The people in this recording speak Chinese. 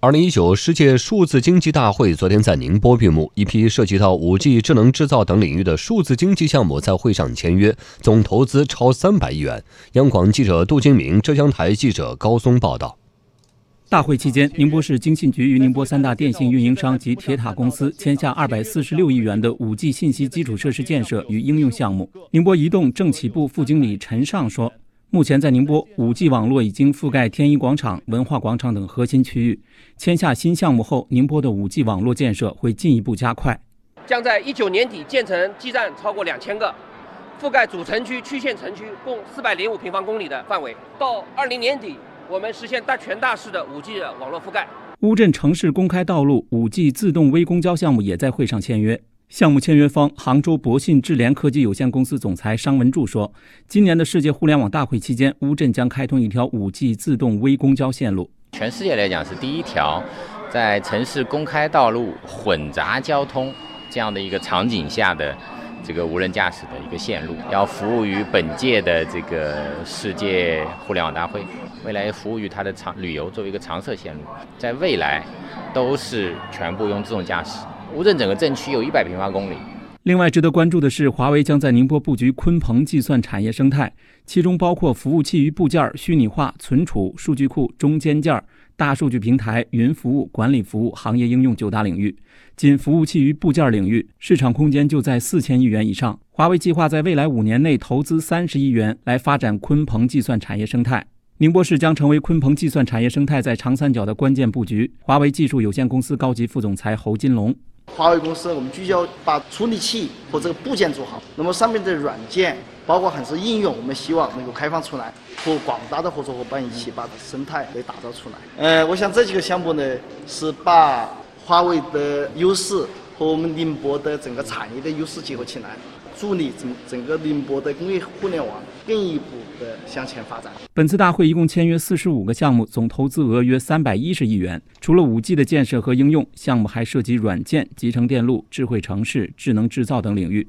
二零一九世界数字经济大会昨天在宁波闭幕，一批涉及到五 G、智能制造等领域的数字经济项目在会上签约，总投资超三百亿元。央广记者杜金明、浙江台记者高松报道。大会期间，宁波市经信局与宁波三大电信运营商及铁塔公司签下二百四十六亿元的五 G 信息基础设施建设与应用项目。宁波移动政企部副经理陈尚说。目前在宁波，5G 网络已经覆盖天一广场、文化广场等核心区域。签下新项目后，宁波的 5G 网络建设会进一步加快，将在一九年底建成基站超过两千个，覆盖主城区、区县城区共四百零五平方公里的范围。到二零年底，我们实现大全大市的 5G 的网络覆盖。乌镇城市公开道路 5G 自动微公交项目也在会上签约。项目签约方杭州博信智联科技有限公司总裁商文柱说：“今年的世界互联网大会期间，乌镇将开通一条 5G 自动微公交线路，全世界来讲是第一条在城市公开道路混杂交通这样的一个场景下的这个无人驾驶的一个线路，要服务于本届的这个世界互联网大会，未来服务于它的长旅游作为一个常设线路，在未来都是全部用自动驾驶。”乌镇整个镇区有一百平方公里。另外，值得关注的是，华为将在宁波布局鲲鹏计算产业生态，其中包括服务器与部件、虚拟化、存储、数据库、中间件、大数据平台、云服务、管理服务、行业应用九大领域。仅服务器与部件领域，市场空间就在四千亿元以上。华为计划在未来五年内投资三十亿元来发展鲲鹏计算产业生态。宁波市将成为鲲鹏计算产业生态在长三角的关键布局。华为技术有限公司高级副总裁侯金龙。华为公司，我们聚焦把处理器和这个部件做好，那么上面的软件，包括很多应用，我们希望能够开放出来，和广大的合作伙伴一起把生态给打造出来。呃，我想这几个项目呢，是把华为的优势和我们宁波的整个产业的优势结合起来。助力整整个宁波的工业互联网更一步的向前发展。本次大会一共签约四十五个项目，总投资额约三百一十亿元。除了五 G 的建设和应用项目，还涉及软件、集成电路、智慧城市、智能制造等领域。